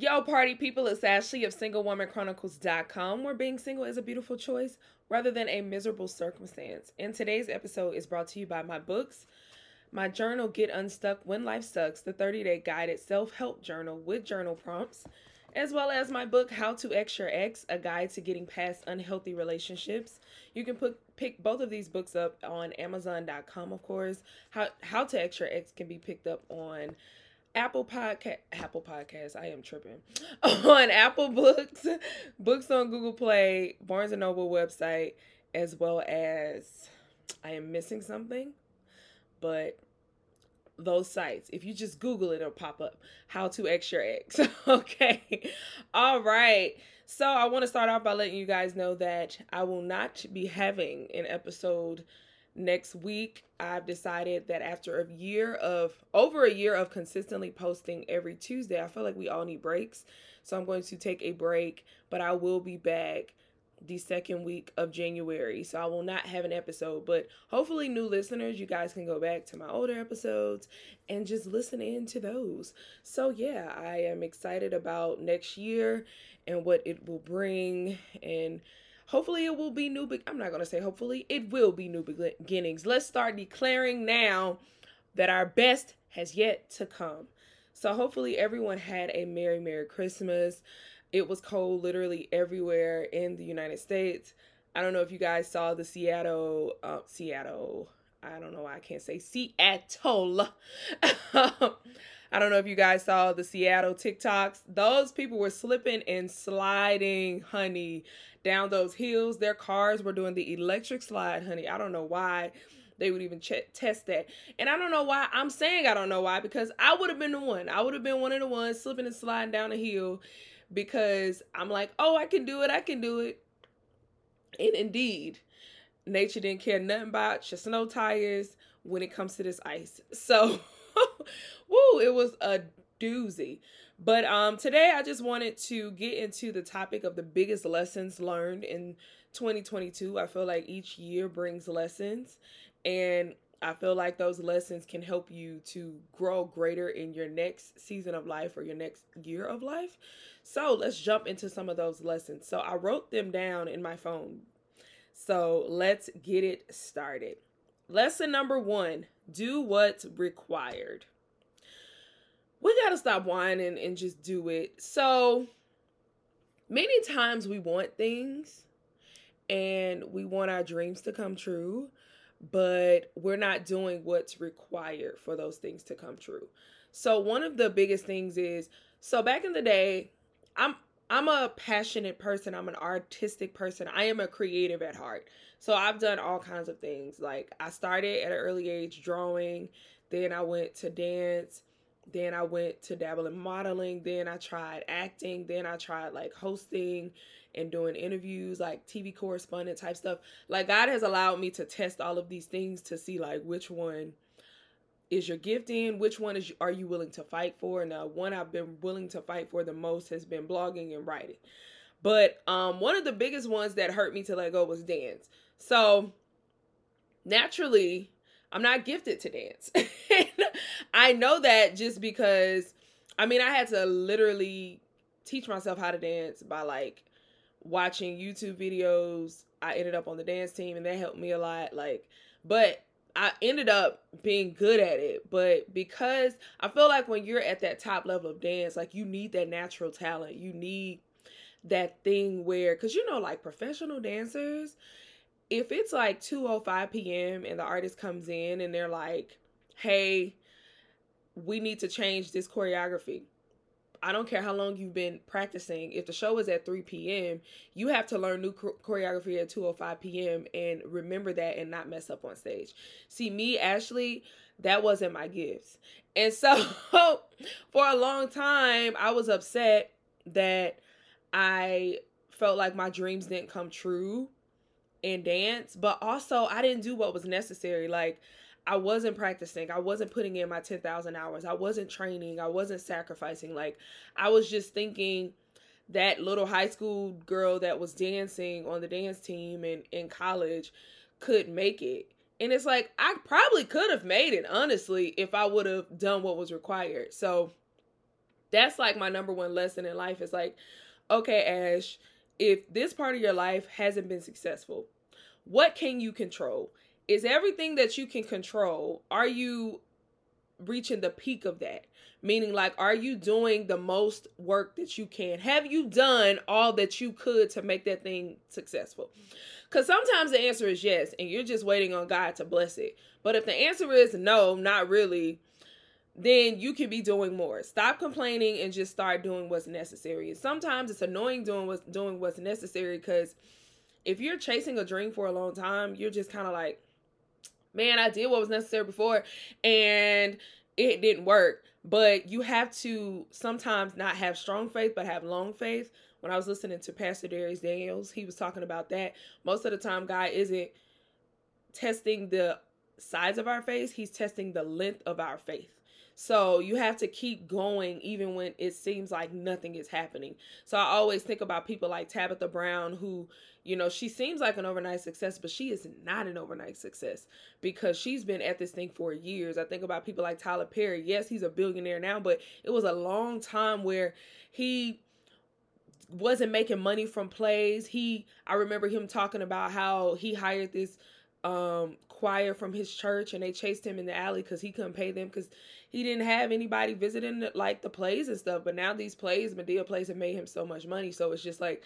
Yo, party people, it's Ashley of SingleWomanChronicles.com, where being single is a beautiful choice rather than a miserable circumstance. And today's episode is brought to you by my books, my journal, Get Unstuck When Life Sucks, the 30 day guided self help journal with journal prompts, as well as my book, How to X Your Ex, a guide to getting past unhealthy relationships. You can put, pick both of these books up on Amazon.com, of course. How, How to X Your Ex can be picked up on Apple Podcast, Apple Podcast. I am tripping on Apple Books, books on Google Play, Barnes and Noble website, as well as I am missing something, but those sites. If you just Google it, it'll pop up. How to X your ex. okay. All right. So I want to start off by letting you guys know that I will not be having an episode next week i've decided that after a year of over a year of consistently posting every tuesday i feel like we all need breaks. So i'm going to take a break but i will be back the second week of january. So i will not have an episode but hopefully new listeners you guys can go back to my older episodes and just listen in to those. So yeah i am excited about next year and what it will bring and Hopefully, it will be new. Be- I'm not to say hopefully, it will be new beginnings. Let's start declaring now that our best has yet to come. So, hopefully, everyone had a Merry, Merry Christmas. It was cold literally everywhere in the United States. I don't know if you guys saw the Seattle, uh, Seattle, I don't know why I can't say Seattle. I don't know if you guys saw the Seattle TikToks. Those people were slipping and sliding, honey down those hills. Their cars were doing the electric slide, honey. I don't know why they would even ch- test that. And I don't know why I'm saying I don't know why because I would have been the one. I would have been one of the ones slipping and sliding down a hill because I'm like, oh, I can do it. I can do it. And indeed, nature didn't care nothing about your snow tires when it comes to this ice. So, woo, it was a doozy. But um, today I just wanted to get into the topic of the biggest lessons learned in 2022. I feel like each year brings lessons, and I feel like those lessons can help you to grow greater in your next season of life or your next year of life. So let's jump into some of those lessons. So I wrote them down in my phone. So let's get it started. Lesson number one do what's required we got to stop whining and just do it. So many times we want things and we want our dreams to come true, but we're not doing what's required for those things to come true. So one of the biggest things is so back in the day, I'm I'm a passionate person. I'm an artistic person. I am a creative at heart. So I've done all kinds of things. Like I started at an early age drawing, then I went to dance, then I went to dabble in modeling. Then I tried acting. Then I tried like hosting and doing interviews, like TV correspondent type stuff. Like God has allowed me to test all of these things to see like which one is your gift in? Which one is are you willing to fight for? Now, one I've been willing to fight for the most has been blogging and writing. But um, one of the biggest ones that hurt me to let go was dance. So naturally, I'm not gifted to dance. I know that just because I mean I had to literally teach myself how to dance by like watching YouTube videos. I ended up on the dance team and that helped me a lot. Like, but I ended up being good at it, but because I feel like when you're at that top level of dance, like you need that natural talent. You need that thing where cuz you know like professional dancers, if it's like 2:05 p.m. and the artist comes in and they're like, "Hey, we need to change this choreography." I don't care how long you've been practicing. If the show is at 3 p.m., you have to learn new choreography at 2:05 p.m. and remember that and not mess up on stage. See, me, Ashley, that wasn't my gifts. And so for a long time, I was upset that I felt like my dreams didn't come true in dance, but also I didn't do what was necessary. Like I wasn't practicing. I wasn't putting in my 10,000 hours. I wasn't training. I wasn't sacrificing. Like, I was just thinking that little high school girl that was dancing on the dance team and in college could make it. And it's like, I probably could have made it, honestly, if I would have done what was required. So that's like my number one lesson in life is like, okay, Ash, if this part of your life hasn't been successful, what can you control? Is everything that you can control are you reaching the peak of that? Meaning like are you doing the most work that you can? Have you done all that you could to make that thing successful? Because sometimes the answer is yes and you're just waiting on god to bless it. But if the answer is no not really then you can be doing more. Stop complaining and just start doing what's necessary. Sometimes it's annoying doing what's doing what's necessary because if you're chasing a dream for a long time you're just kind of like man, I did what was necessary before and it didn't work. But you have to sometimes not have strong faith, but have long faith. When I was listening to Pastor Dharius Daniels, he was talking about that. Most of the time, God isn't testing the size of our faith, He's testing the length of our faith. So you have to keep going even when it seems like nothing is happening. So I always think about people like Tabitha Brown who, you know, she seems like an overnight success, but she is not an overnight success because she's been at this thing for years. I think about people like Tyler Perry. Yes, he's a billionaire now, but it was a long time where he wasn't making money from plays. He I remember him talking about how he hired this um choir from his church and they chased him in the alley because he couldn't pay them because he didn't have anybody visiting like the plays and stuff. But now these plays, Madea plays, have made him so much money. So it's just like,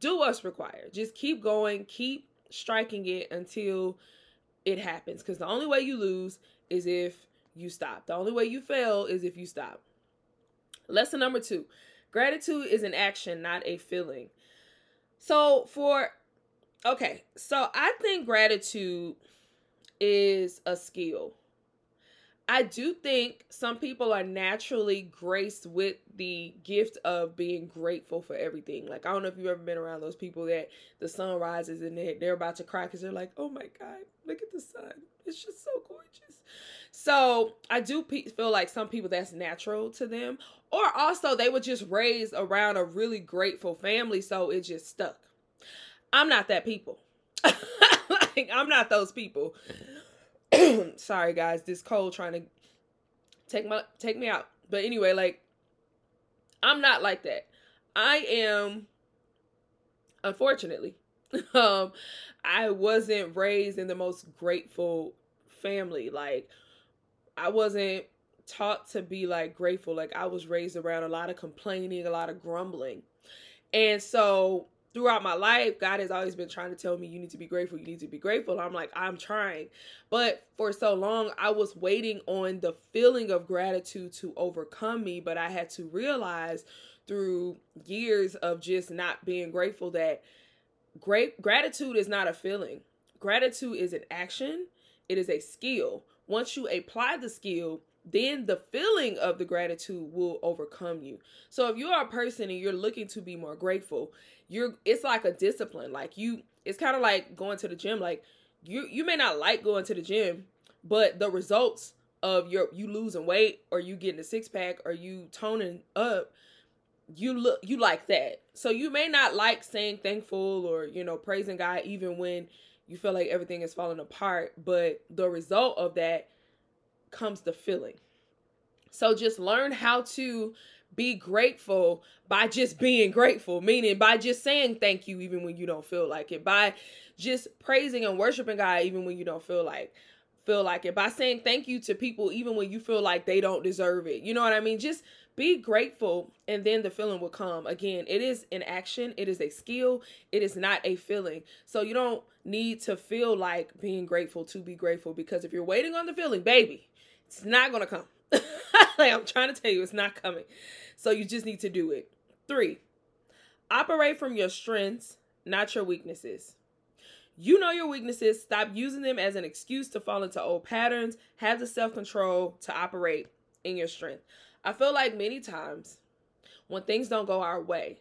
do what's required. Just keep going, keep striking it until it happens. Because the only way you lose is if you stop. The only way you fail is if you stop. Lesson number two gratitude is an action, not a feeling. So, for okay, so I think gratitude is a skill. I do think some people are naturally graced with the gift of being grateful for everything. Like I don't know if you've ever been around those people that the sun rises and they're, they're about to cry because they're like, "Oh my god, look at the sun! It's just so gorgeous." So I do pe- feel like some people that's natural to them, or also they were just raised around a really grateful family, so it just stuck. I'm not that people. like I'm not those people. sorry guys, this cold trying to take my take me out. But anyway, like I'm not like that. I am unfortunately um I wasn't raised in the most grateful family. Like I wasn't taught to be like grateful. Like I was raised around a lot of complaining, a lot of grumbling. And so throughout my life, God has always been trying to tell me, you need to be grateful, you need to be grateful. I'm like, I'm trying. But for so long, I was waiting on the feeling of gratitude to overcome me. But I had to realize through years of just not being grateful that great gratitude is not a feeling. Gratitude is an action, it is a skill. Once you apply the skill, then the feeling of the gratitude will overcome you. So if you are a person and you're looking to be more grateful, you're it's like a discipline. Like you it's kind of like going to the gym like you you may not like going to the gym, but the results of your you losing weight or you getting a six pack or you toning up, you look you like that. So you may not like saying thankful or you know praising God even when you feel like everything is falling apart, but the result of that comes the feeling. So just learn how to be grateful by just being grateful, meaning by just saying thank you even when you don't feel like it, by just praising and worshiping God even when you don't feel like feel like it, by saying thank you to people even when you feel like they don't deserve it. You know what I mean? Just be grateful and then the feeling will come. Again, it is an action, it is a skill, it is not a feeling. So you don't need to feel like being grateful to be grateful because if you're waiting on the feeling, baby, it's not going to come. like I'm trying to tell you, it's not coming. So you just need to do it. Three, operate from your strengths, not your weaknesses. You know your weaknesses. Stop using them as an excuse to fall into old patterns. Have the self control to operate in your strength. I feel like many times when things don't go our way,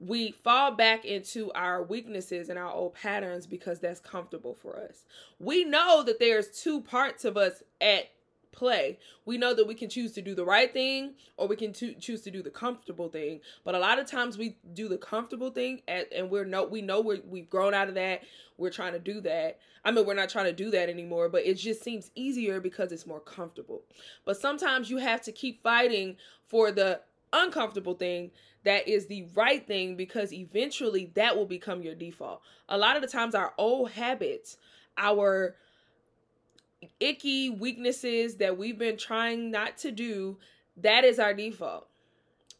we fall back into our weaknesses and our old patterns because that's comfortable for us. We know that there's two parts of us at play. We know that we can choose to do the right thing or we can to- choose to do the comfortable thing. But a lot of times we do the comfortable thing at, and we're no we know we we've grown out of that. We're trying to do that. I mean, we're not trying to do that anymore, but it just seems easier because it's more comfortable. But sometimes you have to keep fighting for the uncomfortable thing that is the right thing because eventually that will become your default. A lot of the times our old habits, our icky weaknesses that we've been trying not to do, that is our default.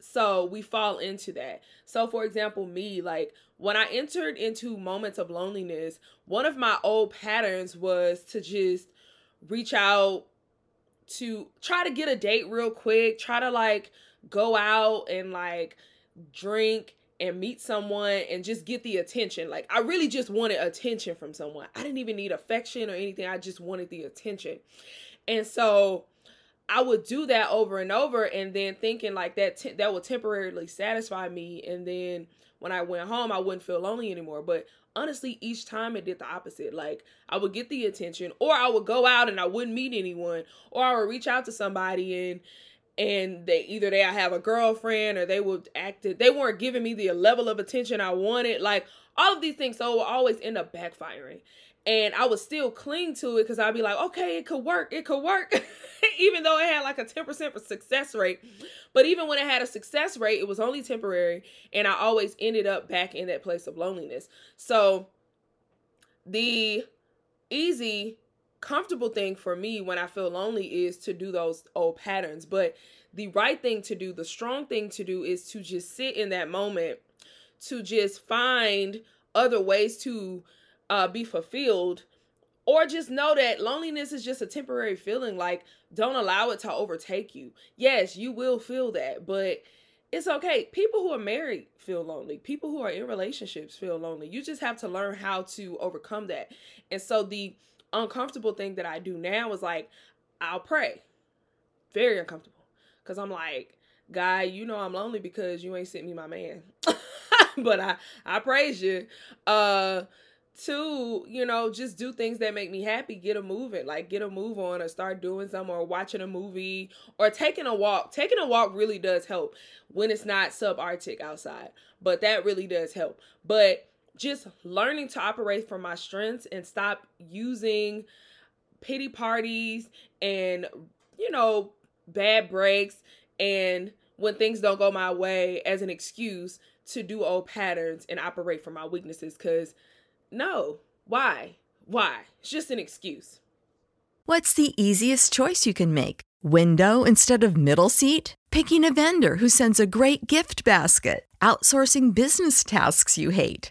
So we fall into that. So, for example, me, like when I entered into moments of loneliness, one of my old patterns was to just reach out to try to get a date real quick, try to like go out and like drink and meet someone and just get the attention. Like I really just wanted attention from someone. I didn't even need affection or anything. I just wanted the attention. And so I would do that over and over and then thinking like that te- that would temporarily satisfy me and then when I went home I wouldn't feel lonely anymore. But honestly each time it did the opposite. Like I would get the attention or I would go out and I wouldn't meet anyone or I would reach out to somebody and and they either they I have a girlfriend or they would act they weren't giving me the level of attention I wanted. Like all of these things so it always end up backfiring. And I would still cling to it because I'd be like okay it could work it could work. Even though it had like a 10% success rate. But even when it had a success rate it was only temporary and I always ended up back in that place of loneliness. So the easy comfortable thing for me when I feel lonely is to do those old patterns. But the right thing to do, the strong thing to do is to just sit in that moment, to just find other ways to uh, be fulfilled, or just know that loneliness is just a temporary feeling. Like, don't allow it to overtake you. Yes, you will feel that, but it's okay. People who are married feel lonely. People who are in relationships feel lonely. You just have to learn how to overcome that. And so the uncomfortable thing that I do now is like I'll pray. Very uncomfortable. Cause I'm like, guy, you know I'm lonely because you ain't sent me my man. but I I praise you. Uh two, you know, just do things that make me happy. Get a moving, like get a move on, or start doing something, or watching a movie, or taking a walk. Taking a walk really does help when it's not subarctic outside, but that really does help. But just learning to operate from my strengths and stop using pity parties and you know bad breaks and when things don't go my way as an excuse to do old patterns and operate from my weaknesses cuz no why why it's just an excuse What's the easiest choice you can make? Window instead of middle seat? Picking a vendor who sends a great gift basket? Outsourcing business tasks you hate?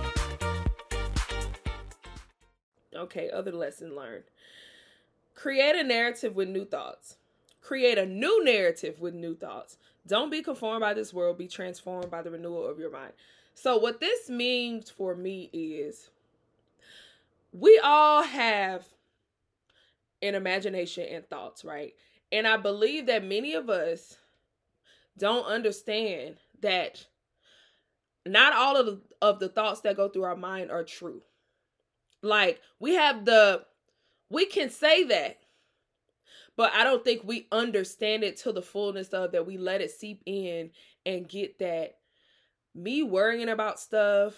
Okay, other lesson learned. Create a narrative with new thoughts. Create a new narrative with new thoughts. Don't be conformed by this world, be transformed by the renewal of your mind. So, what this means for me is we all have an imagination and thoughts, right? And I believe that many of us don't understand that not all of the, of the thoughts that go through our mind are true. Like we have the we can say that, but I don't think we understand it to the fullness of that we let it seep in and get that me worrying about stuff,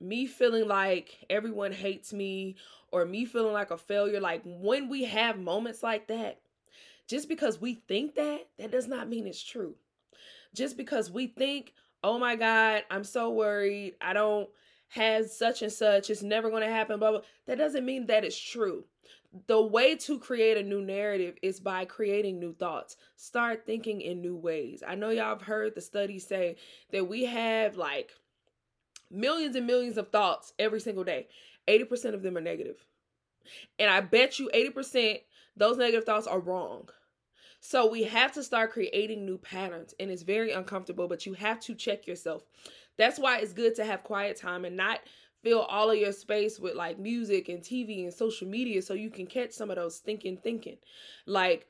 me feeling like everyone hates me or me feeling like a failure like when we have moments like that, just because we think that, that does not mean it's true. Just because we think, "Oh my god, I'm so worried. I don't has such and such, it's never going to happen, blah, blah. That doesn't mean that it's true. The way to create a new narrative is by creating new thoughts. Start thinking in new ways. I know y'all have heard the studies say that we have like millions and millions of thoughts every single day. 80% of them are negative. And I bet you 80% those negative thoughts are wrong. So we have to start creating new patterns and it's very uncomfortable, but you have to check yourself. That's why it's good to have quiet time and not fill all of your space with like music and TV and social media so you can catch some of those thinking thinking. Like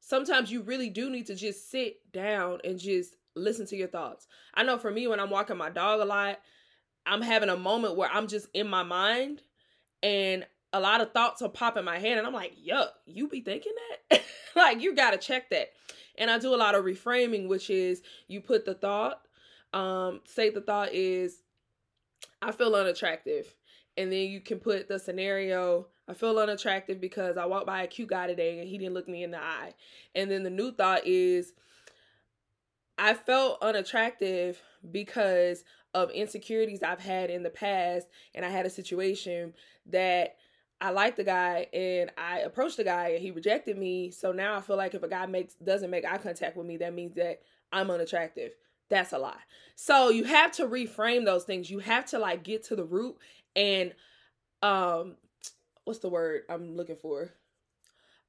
sometimes you really do need to just sit down and just listen to your thoughts. I know for me when I'm walking my dog a lot, I'm having a moment where I'm just in my mind and a lot of thoughts are popping my head and I'm like, yuck, you be thinking that? like you gotta check that. And I do a lot of reframing, which is you put the thought um, say the thought is, I feel unattractive. And then you can put the scenario, I feel unattractive because I walked by a cute guy today and he didn't look me in the eye. And then the new thought is, I felt unattractive because of insecurities I've had in the past. And I had a situation that I liked the guy and I approached the guy and he rejected me. So now I feel like if a guy makes doesn't make eye contact with me, that means that I'm unattractive that's a lie. So you have to reframe those things. You have to like get to the root and um what's the word I'm looking for?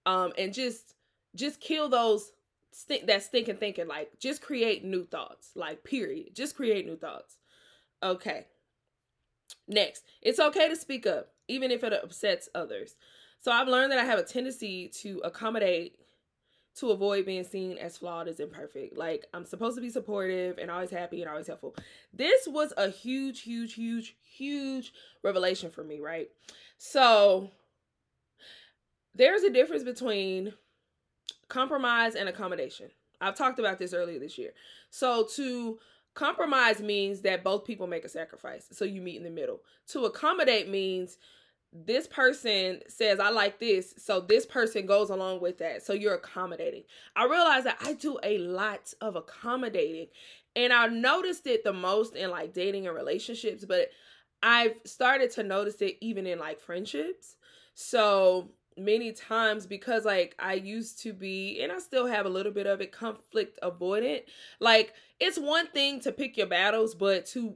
Um and just just kill those stink that stinking thinking like just create new thoughts. Like period. Just create new thoughts. Okay. Next, it's okay to speak up even if it upsets others. So I've learned that I have a tendency to accommodate to avoid being seen as flawed as imperfect. Like I'm supposed to be supportive and always happy and always helpful. This was a huge, huge, huge, huge revelation for me, right? So there's a difference between compromise and accommodation. I've talked about this earlier this year. So to compromise means that both people make a sacrifice. So you meet in the middle. To accommodate means this person says I like this, so this person goes along with that. So you're accommodating. I realize that I do a lot of accommodating, and I noticed it the most in like dating and relationships, but I've started to notice it even in like friendships. So many times because like I used to be and I still have a little bit of it conflict avoidant. Like it's one thing to pick your battles, but to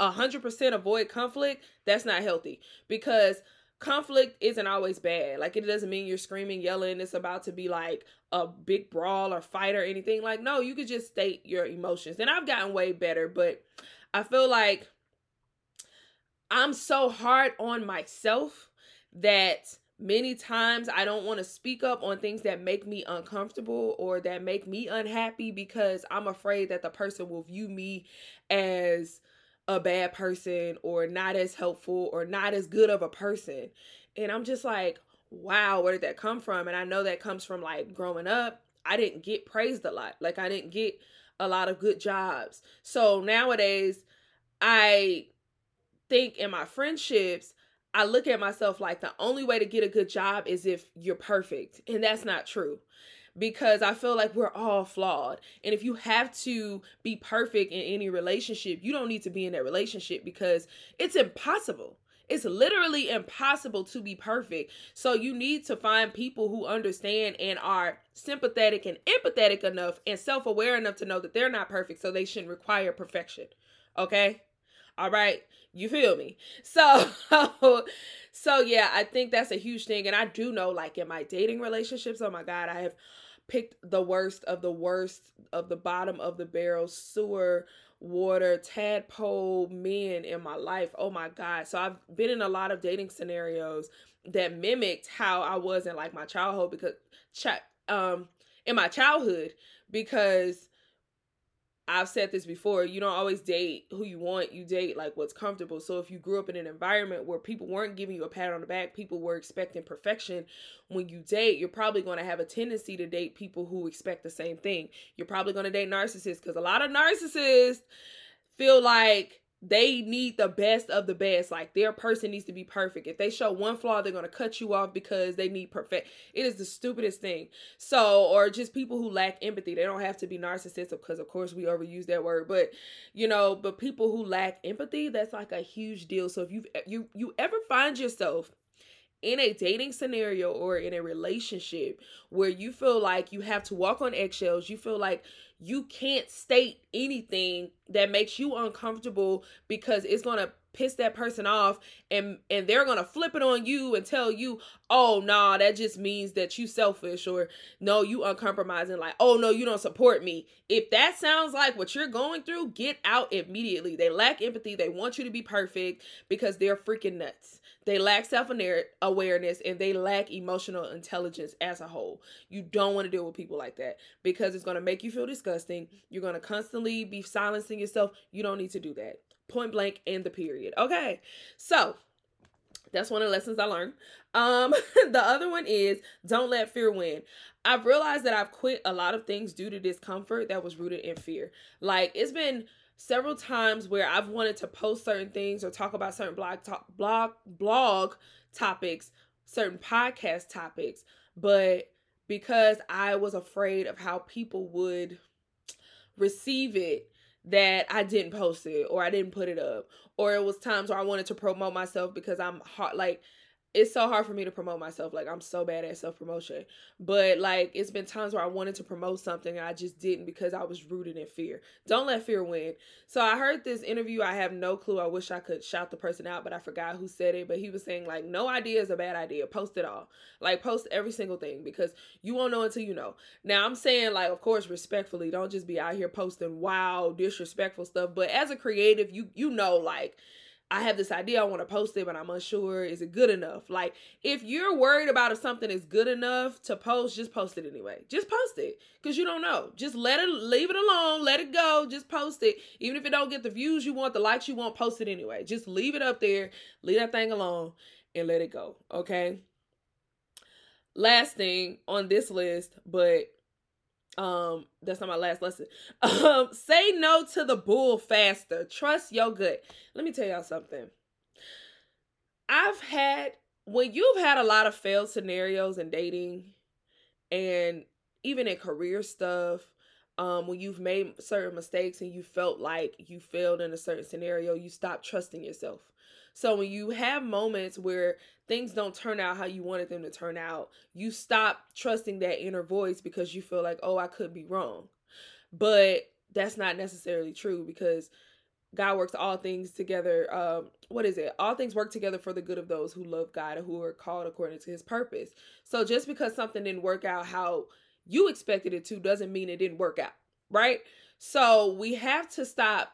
a hundred percent avoid conflict, that's not healthy because conflict isn't always bad. Like it doesn't mean you're screaming, yelling, it's about to be like a big brawl or fight or anything. Like, no, you could just state your emotions. And I've gotten way better, but I feel like I'm so hard on myself that many times I don't want to speak up on things that make me uncomfortable or that make me unhappy because I'm afraid that the person will view me as a bad person or not as helpful or not as good of a person. And I'm just like, wow, where did that come from? And I know that comes from like growing up. I didn't get praised a lot. Like I didn't get a lot of good jobs. So nowadays, I think in my friendships, I look at myself like the only way to get a good job is if you're perfect. And that's not true because I feel like we're all flawed. And if you have to be perfect in any relationship, you don't need to be in that relationship because it's impossible. It's literally impossible to be perfect. So you need to find people who understand and are sympathetic and empathetic enough and self aware enough to know that they're not perfect. So they shouldn't require perfection. Okay? All right. You feel me? So, so yeah, I think that's a huge thing. And I do know, like in my dating relationships, oh my God, I have picked the worst of the worst of the bottom of the barrel sewer water tadpole men in my life. Oh my God. So I've been in a lot of dating scenarios that mimicked how I was in like my childhood because um in my childhood because I've said this before, you don't always date who you want, you date like what's comfortable. So if you grew up in an environment where people weren't giving you a pat on the back, people were expecting perfection, when you date, you're probably going to have a tendency to date people who expect the same thing. You're probably going to date narcissists because a lot of narcissists feel like they need the best of the best. Like their person needs to be perfect. If they show one flaw, they're to cut you off because they need perfect. It is the stupidest thing. So, or just people who lack empathy. They don't have to be narcissistic because, of course, we overuse that word. But you know, but people who lack empathy, that's like a huge deal. So if you you you ever find yourself in a dating scenario or in a relationship where you feel like you have to walk on eggshells, you feel like you can't state anything that makes you uncomfortable because it's going to piss that person off and and they're going to flip it on you and tell you oh nah that just means that you selfish or no you uncompromising like oh no you don't support me. If that sounds like what you're going through get out immediately. They lack empathy. They want you to be perfect because they're freaking nuts they lack self awareness and they lack emotional intelligence as a whole. You don't want to deal with people like that because it's going to make you feel disgusting. You're going to constantly be silencing yourself. You don't need to do that. Point blank and the period. Okay. So, that's one of the lessons I learned. Um, the other one is don't let fear win. I've realized that I've quit a lot of things due to discomfort that was rooted in fear. Like it's been several times where I've wanted to post certain things or talk about certain blog talk, blog blog topics, certain podcast topics, but because I was afraid of how people would receive it that I didn't post it or I didn't put it up. Or it was times where I wanted to promote myself because I'm hard like it's so hard for me to promote myself. Like I'm so bad at self promotion. But like it's been times where I wanted to promote something and I just didn't because I was rooted in fear. Don't let fear win. So I heard this interview. I have no clue. I wish I could shout the person out, but I forgot who said it. But he was saying like no idea is a bad idea. Post it all. Like post every single thing because you won't know until you know. Now I'm saying like of course respectfully. Don't just be out here posting wow disrespectful stuff. But as a creative, you you know like I have this idea I want to post it, but I'm unsure. Is it good enough? Like, if you're worried about if something is good enough to post, just post it anyway. Just post it because you don't know. Just let it, leave it alone, let it go. Just post it, even if it don't get the views you want, the likes you want. Post it anyway. Just leave it up there, leave that thing alone, and let it go. Okay. Last thing on this list, but um that's not my last lesson. Um say no to the bull faster. Trust your gut. Let me tell y'all something. I've had when you've had a lot of failed scenarios in dating and even in career stuff um when you've made certain mistakes and you felt like you failed in a certain scenario you stop trusting yourself so when you have moments where things don't turn out how you wanted them to turn out, you stop trusting that inner voice because you feel like, oh, I could be wrong. But that's not necessarily true because God works all things together. Um, what is it? All things work together for the good of those who love God and who are called according to his purpose. So just because something didn't work out how you expected it to doesn't mean it didn't work out, right? So we have to stop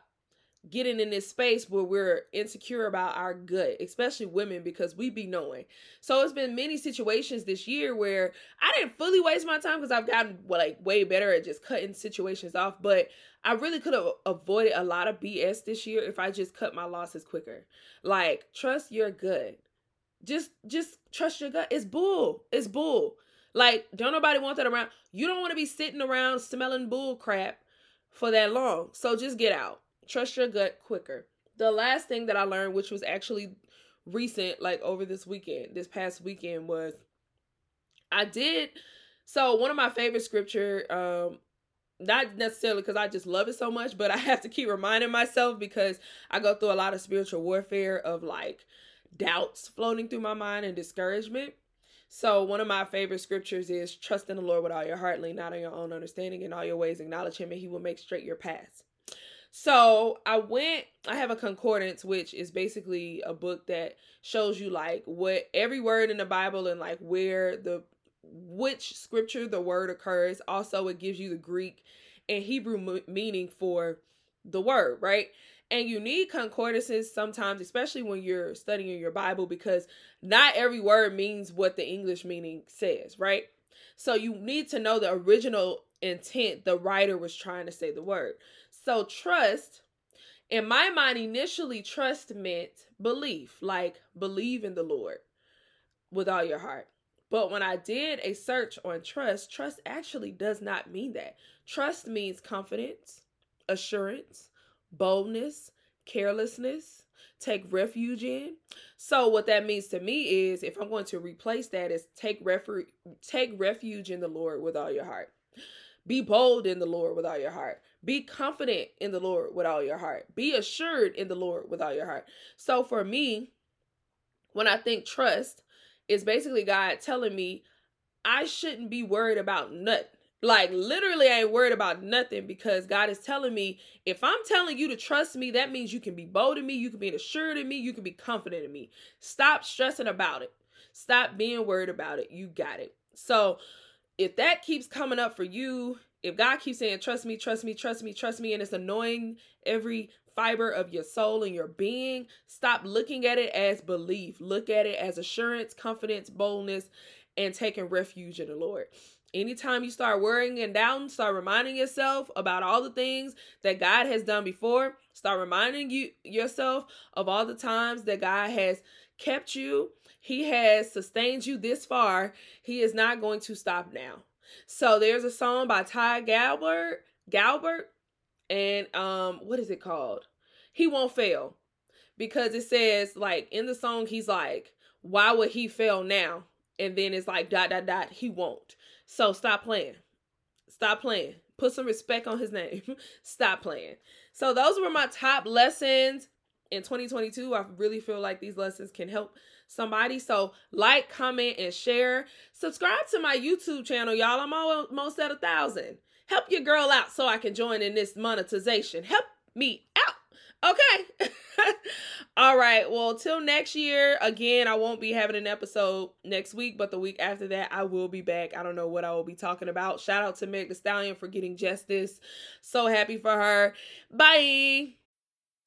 getting in this space where we're insecure about our gut, especially women, because we be knowing. So it's been many situations this year where I didn't fully waste my time because I've gotten like way better at just cutting situations off, but I really could have avoided a lot of BS this year if I just cut my losses quicker. Like trust your gut. Just just trust your gut. It's bull. It's bull. Like don't nobody want that around. You don't want to be sitting around smelling bull crap for that long. So just get out trust your gut quicker. The last thing that I learned, which was actually recent, like over this weekend, this past weekend, was I did. So one of my favorite scripture, um, not necessarily because I just love it so much, but I have to keep reminding myself because I go through a lot of spiritual warfare of like doubts floating through my mind and discouragement. So one of my favorite scriptures is trust in the Lord with all your heart, lean not on your own understanding, in all your ways acknowledge him, and he will make straight your paths. So I went, I have a concordance, which is basically a book that shows you like what every word in the Bible and like where the which scripture the word occurs. Also, it gives you the Greek and Hebrew meaning for the word, right? And you need concordances sometimes, especially when you're studying your Bible, because not every word means what the English meaning says, right? So you need to know the original intent the writer was trying to say the word. So trust, in my mind, initially trust meant belief, like believe in the Lord with all your heart. But when I did a search on trust, trust actually does not mean that. Trust means confidence, assurance, boldness, carelessness, take refuge in. So what that means to me is if I'm going to replace that is take refu- take refuge in the Lord with all your heart. Be bold in the Lord with all your heart. Be confident in the Lord with all your heart. Be assured in the Lord with all your heart. So for me, when I think trust, is basically God telling me I shouldn't be worried about nothing. Like literally, I ain't worried about nothing because God is telling me if I'm telling you to trust me, that means you can be bold in me, you can be assured in me, you can be confident in me. Stop stressing about it. Stop being worried about it. You got it. So if that keeps coming up for you, if God keeps saying, trust me, trust me, trust me, trust me, and it's annoying every fiber of your soul and your being, stop looking at it as belief. Look at it as assurance, confidence, boldness, and taking refuge in the Lord. Anytime you start worrying and down, start reminding yourself about all the things that God has done before. Start reminding you yourself of all the times that God has kept you. He has sustained you this far. He is not going to stop now. So there's a song by Ty Galberth, Galberth, and um, what is it called? He won't fail, because it says like in the song he's like, why would he fail now? And then it's like dot dot dot. He won't. So stop playing. Stop playing. Put some respect on his name. stop playing. So those were my top lessons in 2022. I really feel like these lessons can help somebody. So like, comment, and share. Subscribe to my YouTube channel, y'all. I'm almost at a thousand. Help your girl out so I can join in this monetization. Help me out. Okay. All right. Well, till next year, again, I won't be having an episode next week, but the week after that, I will be back. I don't know what I will be talking about. Shout out to Meg Thee Stallion for getting justice. So happy for her. Bye.